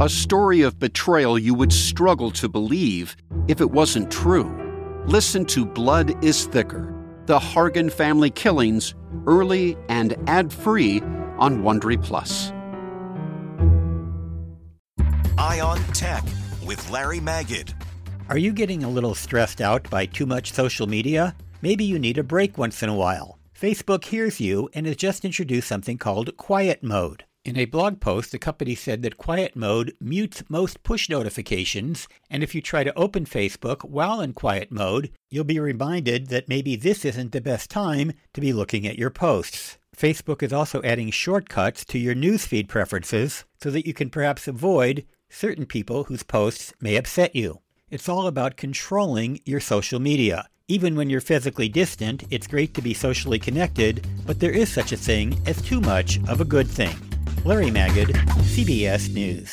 A story of betrayal you would struggle to believe if it wasn't true. Listen to Blood is Thicker The Hargan Family Killings, early and ad free on Wondery Plus. Eye on Tech with Larry Magid. Are you getting a little stressed out by too much social media? Maybe you need a break once in a while. Facebook hears you and has just introduced something called Quiet Mode. In a blog post, the company said that Quiet Mode mutes most push notifications, and if you try to open Facebook while in Quiet Mode, you'll be reminded that maybe this isn't the best time to be looking at your posts. Facebook is also adding shortcuts to your newsfeed preferences so that you can perhaps avoid certain people whose posts may upset you. It's all about controlling your social media. Even when you're physically distant, it's great to be socially connected, but there is such a thing as too much of a good thing. Larry Magid, CBS News.